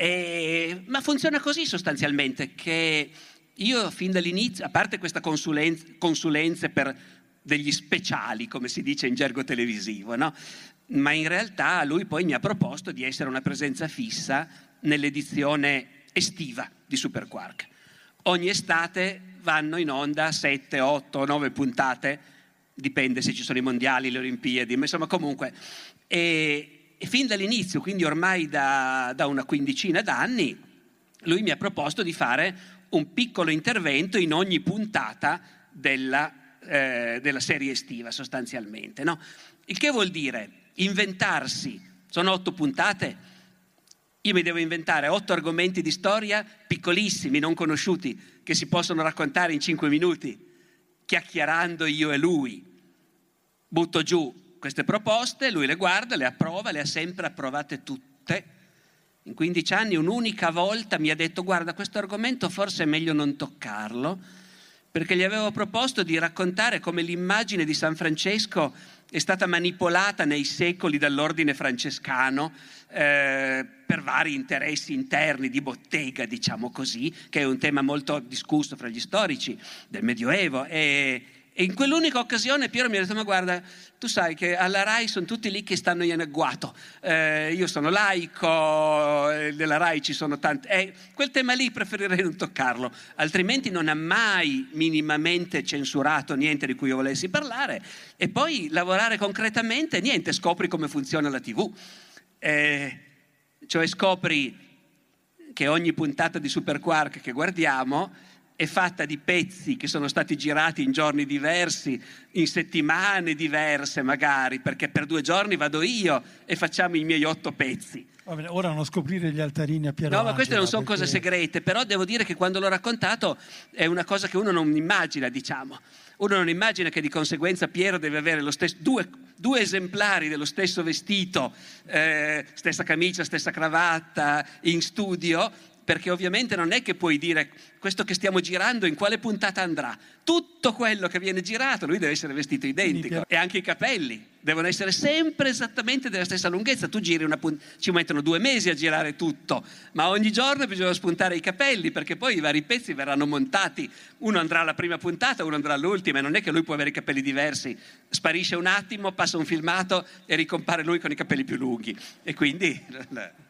E- ma funziona così sostanzialmente, che io fin dall'inizio, a parte questa consulenza, consulenze per degli speciali, come si dice in gergo televisivo, no? ma in realtà lui poi mi ha proposto di essere una presenza fissa nell'edizione estiva di Super Quark. Ogni estate vanno in onda 7, 8, 9 puntate, dipende se ci sono i mondiali, le Olimpiadi, ma insomma comunque. E, e fin dall'inizio, quindi ormai da, da una quindicina d'anni, lui mi ha proposto di fare un piccolo intervento in ogni puntata della, eh, della serie estiva sostanzialmente. no? Il che vuol dire inventarsi, sono otto puntate, io mi devo inventare otto argomenti di storia piccolissimi, non conosciuti, che si possono raccontare in cinque minuti, chiacchierando io e lui. Butto giù queste proposte, lui le guarda, le approva, le ha sempre approvate tutte. In 15 anni un'unica volta mi ha detto guarda questo argomento forse è meglio non toccarlo, perché gli avevo proposto di raccontare come l'immagine di San Francesco è stata manipolata nei secoli dall'ordine francescano eh, per vari interessi interni di bottega, diciamo così, che è un tema molto discusso fra gli storici del Medioevo. E, e in quell'unica occasione Piero mi ha detto, ma guarda, tu sai che alla RAI sono tutti lì che stanno in agguato. Eh, io sono laico, eh, nella RAI ci sono tanti... Eh, quel tema lì preferirei non toccarlo, altrimenti non ha mai minimamente censurato niente di cui io volessi parlare. E poi lavorare concretamente, niente, scopri come funziona la TV. Eh, cioè scopri che ogni puntata di Super Quark che guardiamo è fatta di pezzi che sono stati girati in giorni diversi, in settimane diverse magari, perché per due giorni vado io e facciamo i miei otto pezzi. Bene, ora non scoprire gli altarini a Piero No, ma queste non sono Angela, cose perché- segrete, però devo dire che quando l'ho raccontato è una cosa che uno non immagina, diciamo. Uno non immagina che di conseguenza Piero deve avere lo stesso- due, due esemplari dello stesso vestito, eh, stessa camicia, stessa cravatta, in studio, perché ovviamente non è che puoi dire questo che stiamo girando in quale puntata andrà. Tutto quello che viene girato, lui deve essere vestito identico. E anche i capelli devono essere sempre esattamente della stessa lunghezza. Tu giri una puntata, ci mettono due mesi a girare tutto, ma ogni giorno bisogna spuntare i capelli perché poi i vari pezzi verranno montati. Uno andrà alla prima puntata, uno andrà all'ultima, e non è che lui può avere i capelli diversi. Sparisce un attimo, passa un filmato e ricompare lui con i capelli più lunghi. E quindi.